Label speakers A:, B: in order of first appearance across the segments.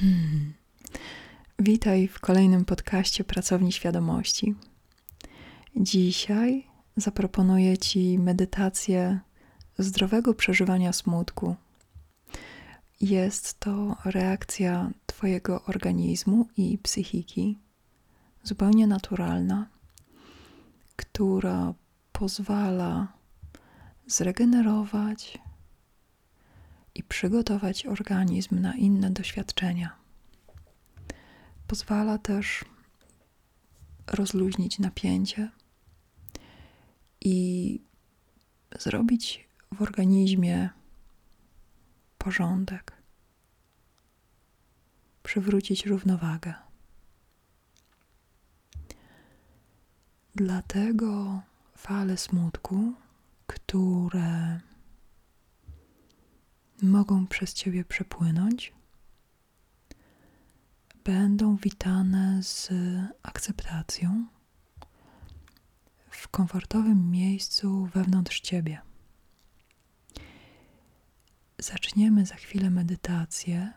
A: Hmm. Witaj w kolejnym podcaście Pracowni Świadomości. Dzisiaj zaproponuję Ci medytację zdrowego przeżywania smutku. Jest to reakcja Twojego organizmu i psychiki, zupełnie naturalna, która pozwala zregenerować i przygotować organizm na inne doświadczenia. Pozwala też rozluźnić napięcie i zrobić w organizmie porządek, przywrócić równowagę. Dlatego fale smutku, które mogą przez Ciebie przepłynąć, będą witane z akceptacją w komfortowym miejscu wewnątrz Ciebie. Zaczniemy za chwilę medytację.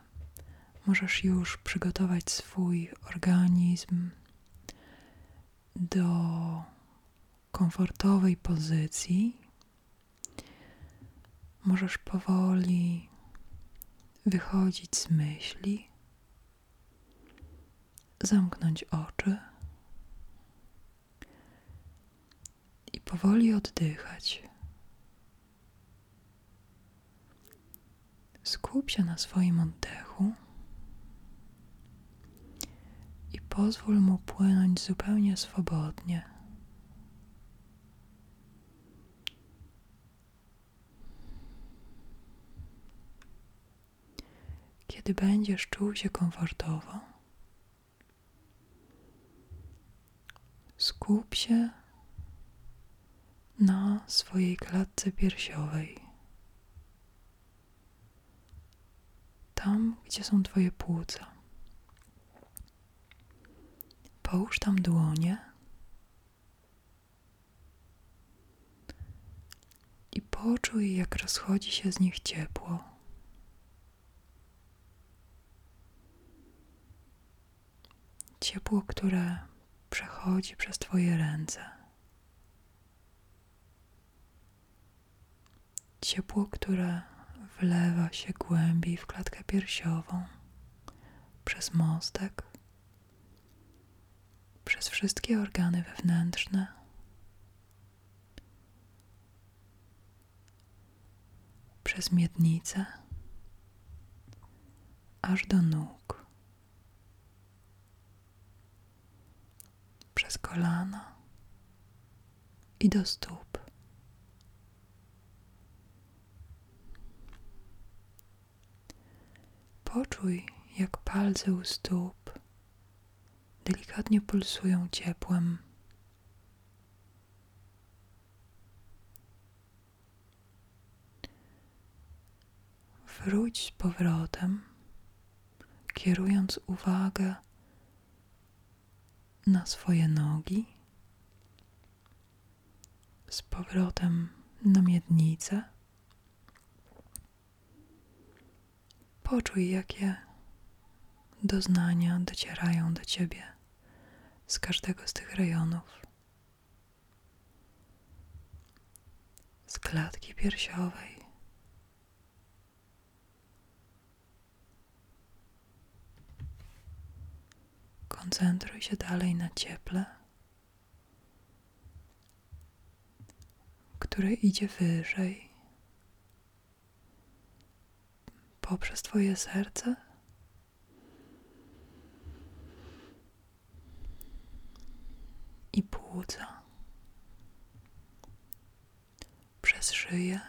A: Możesz już przygotować swój organizm do komfortowej pozycji możesz powoli wychodzić z myśli, zamknąć oczy i powoli oddychać. Skup się na swoim oddechu i pozwól mu płynąć zupełnie swobodnie. Kiedy będziesz czuł się komfortowo, skup się na swojej klatce piersiowej. Tam, gdzie są Twoje płuca. Połóż tam dłonie i poczuj, jak rozchodzi się z nich ciepło. Ciepło, które przechodzi przez Twoje ręce. Ciepło, które wlewa się głębiej w klatkę piersiową, przez mostek, przez wszystkie organy wewnętrzne. Przez miednicę, aż do nóg. Przez kolana i do stóp. Poczuj, jak palce u stóp delikatnie pulsują ciepłem. Wróć z powrotem, kierując uwagę na swoje nogi, z powrotem na miednicę. Poczuj, jakie doznania docierają do ciebie z każdego z tych rejonów. Z klatki piersiowej, Koncentruj się dalej na cieple, które idzie wyżej poprzez Twoje serce. I płuca przez szyję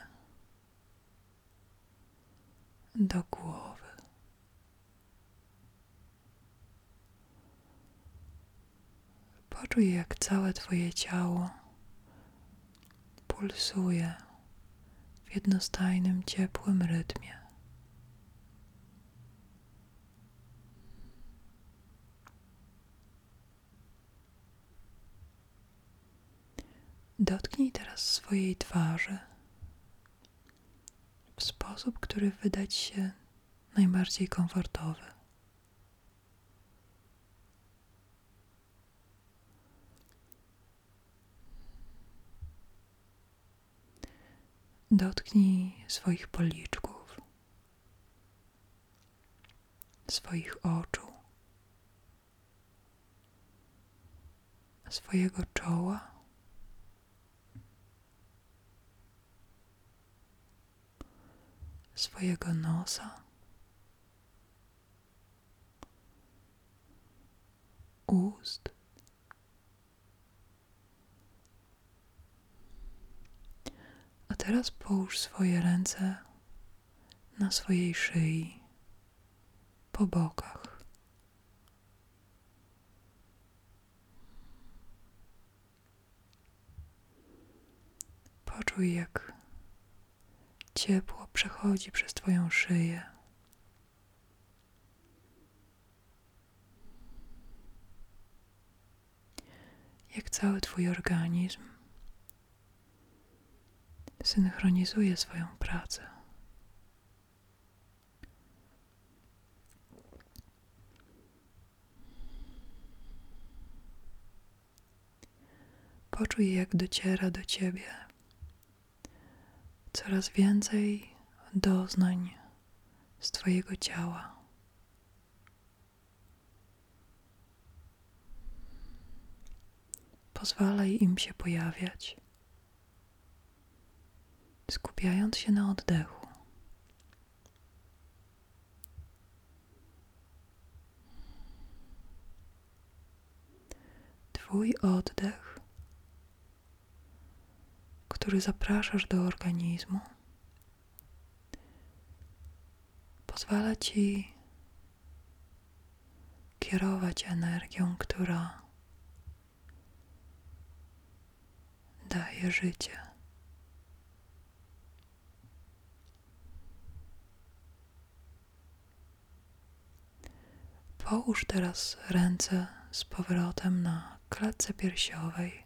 A: do Poczuj, jak całe Twoje ciało pulsuje w jednostajnym, ciepłym rytmie. Dotknij teraz swojej twarzy w sposób, który wydać się najbardziej komfortowy. Dotknij swoich policzków, swoich oczu, swojego czoła. Swojego nosa, ust, A teraz połóż swoje ręce na swojej szyi, po bokach. Poczuj, jak ciepło przechodzi przez Twoją szyję. Jak cały Twój organizm synchronizuje swoją pracę. Poczuj, jak dociera do ciebie coraz więcej doznań z Twojego ciała. Pozwalaj im się pojawiać skupiając się na oddechu. Twój oddech, który zapraszasz do organizmu, pozwala ci kierować energią, która daje życie. Połóż teraz ręce z powrotem na klatce piersiowej,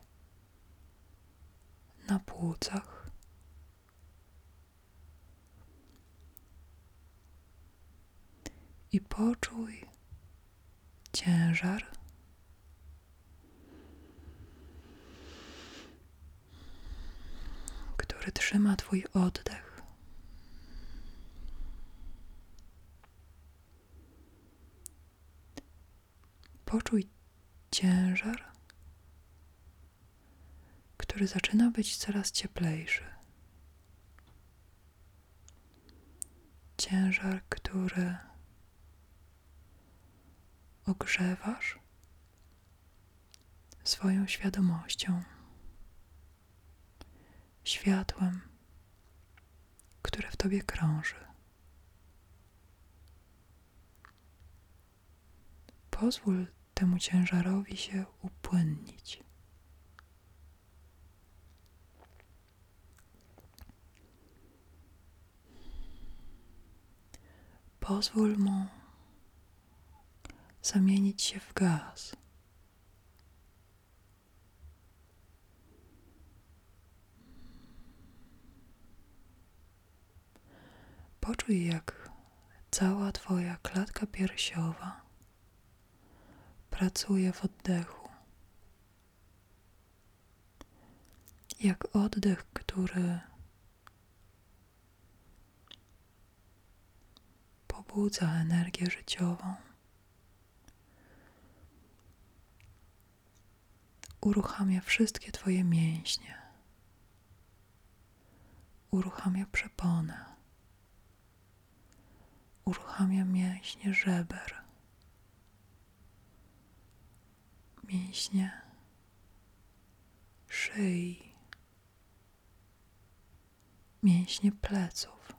A: na płucach. I poczuj ciężar, który trzyma Twój oddech. Poczuj ciężar, który zaczyna być coraz cieplejszy. Ciężar, który ogrzewasz swoją świadomością, światłem, które w tobie krąży. Pozwól temu ciężarowi się upłynnić. Pozwól mu zamienić się w gaz. Poczuj, jak cała Twoja klatka piersiowa pracuje w oddechu. Jak oddech, który pobudza energię życiową. Uruchamia wszystkie Twoje mięśnie. Uruchamia przeponę. Uruchamia mięśnie żeber. Mięśnie szyi, mięśnie pleców.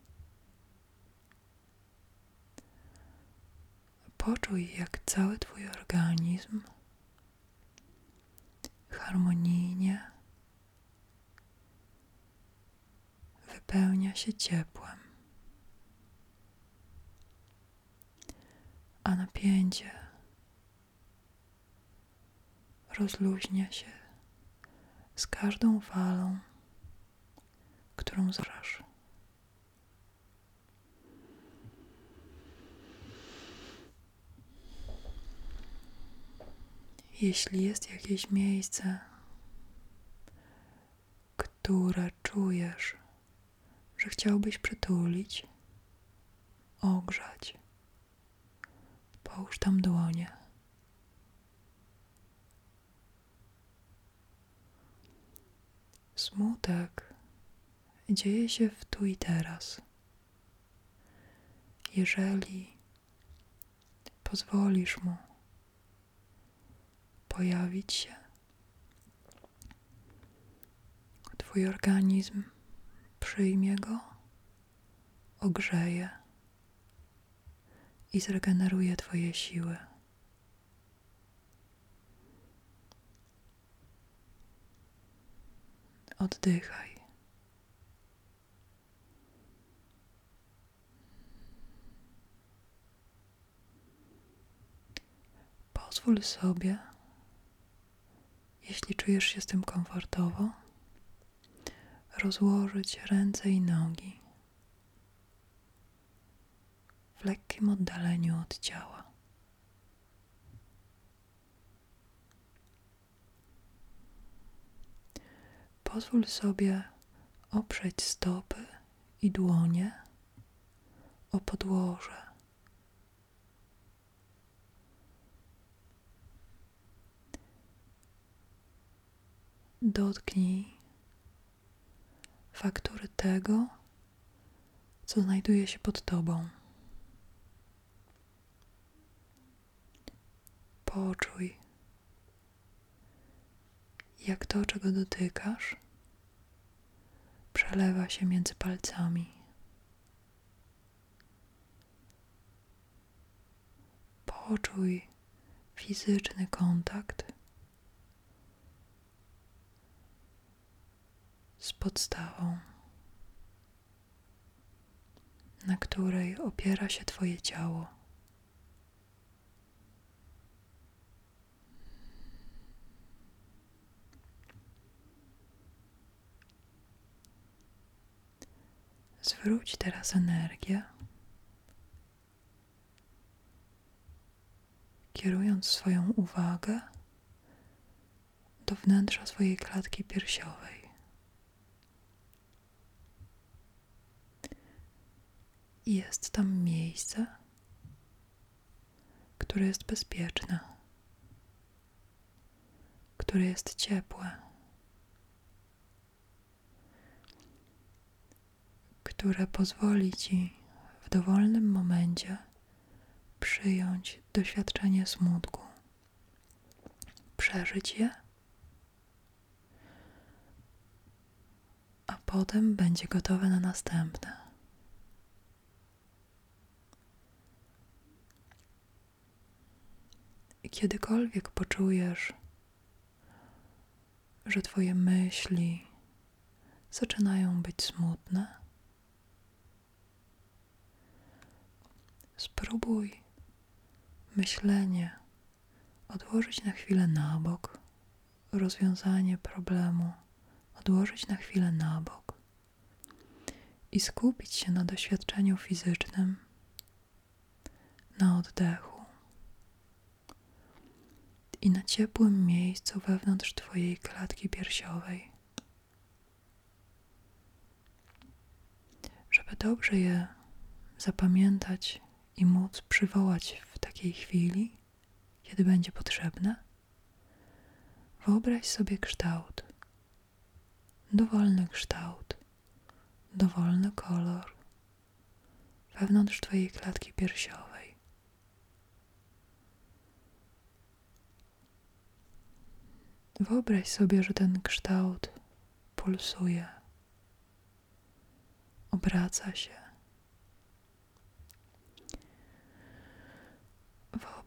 A: Poczuj, jak cały Twój organizm harmonijnie wypełnia się ciepłem, a napięcie rozluźnia się z każdą falą, którą zrasz. Jeśli jest jakieś miejsce, które czujesz, że chciałbyś przytulić, ogrzać. Połóż tam dłonie. Smutek dzieje się w tu i teraz. Jeżeli pozwolisz mu pojawić się, Twój organizm przyjmie go, ogrzeje i zregeneruje Twoje siły. Oddychaj. Pozwól sobie, jeśli czujesz się z tym komfortowo, rozłożyć ręce i nogi w lekkim oddaleniu od ciała. Pozwól sobie oprzeć stopy i dłonie o podłoże. Dotknij faktury tego, co znajduje się pod Tobą. Poczuj, jak to, czego dotykasz, przelewa się między palcami. Poczuj fizyczny kontakt z podstawą, na której opiera się Twoje ciało. Zwróć teraz energię, kierując swoją uwagę do wnętrza swojej klatki piersiowej. Jest tam miejsce, które jest bezpieczne, które jest ciepłe. Które pozwoli ci w dowolnym momencie przyjąć doświadczenie smutku, przeżyć je, a potem będzie gotowe na następne. Kiedykolwiek poczujesz, że Twoje myśli zaczynają być smutne, Spróbuj myślenie odłożyć na chwilę na bok, rozwiązanie problemu odłożyć na chwilę na bok i skupić się na doświadczeniu fizycznym, na oddechu i na ciepłym miejscu wewnątrz Twojej klatki piersiowej. Żeby dobrze je zapamiętać i móc przywołać w takiej chwili, kiedy będzie potrzebne, wyobraź sobie kształt, dowolny kształt, dowolny kolor. Wewnątrz Twojej klatki piersiowej. Wyobraź sobie, że ten kształt pulsuje, obraca się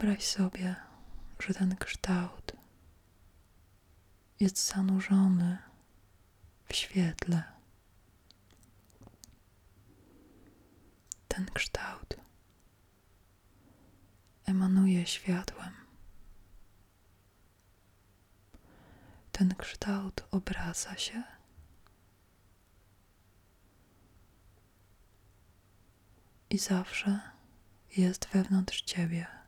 A: Wyobraź sobie, że ten kształt jest zanurzony w świetle. Ten kształt emanuje światłem. Ten kształt obraca się. I zawsze jest wewnątrz ciebie.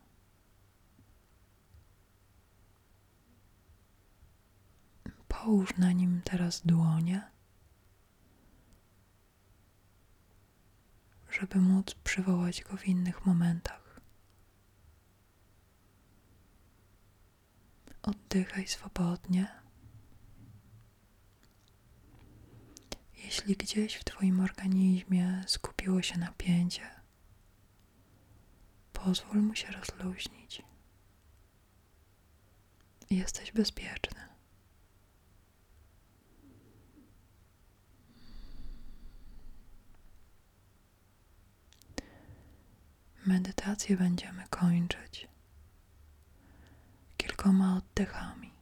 A: Połóż na nim teraz dłonie. żeby móc przywołać go w innych momentach. Oddychaj swobodnie. Jeśli gdzieś w Twoim organizmie skupiło się napięcie, pozwól mu się rozluźnić. Jesteś bezpieczny. Medytację będziemy kończyć kilkoma oddechami.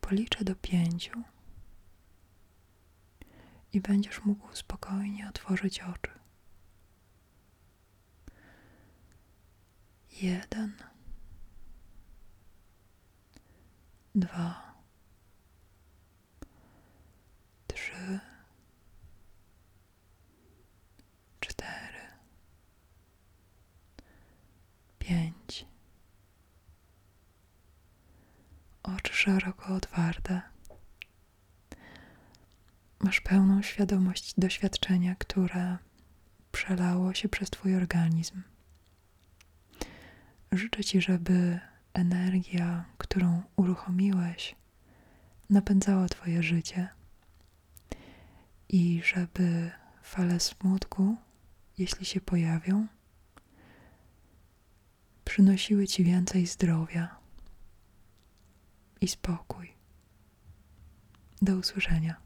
A: Policzę do pięciu i będziesz mógł spokojnie otworzyć oczy. Jeden, dwa, trzy, szeroko otwarte. Masz pełną świadomość doświadczenia, które przelało się przez Twój organizm. Życzę Ci, żeby energia, którą uruchomiłeś, napędzała Twoje życie i żeby fale smutku, jeśli się pojawią, przynosiły Ci więcej zdrowia i spokój. Do usłyszenia.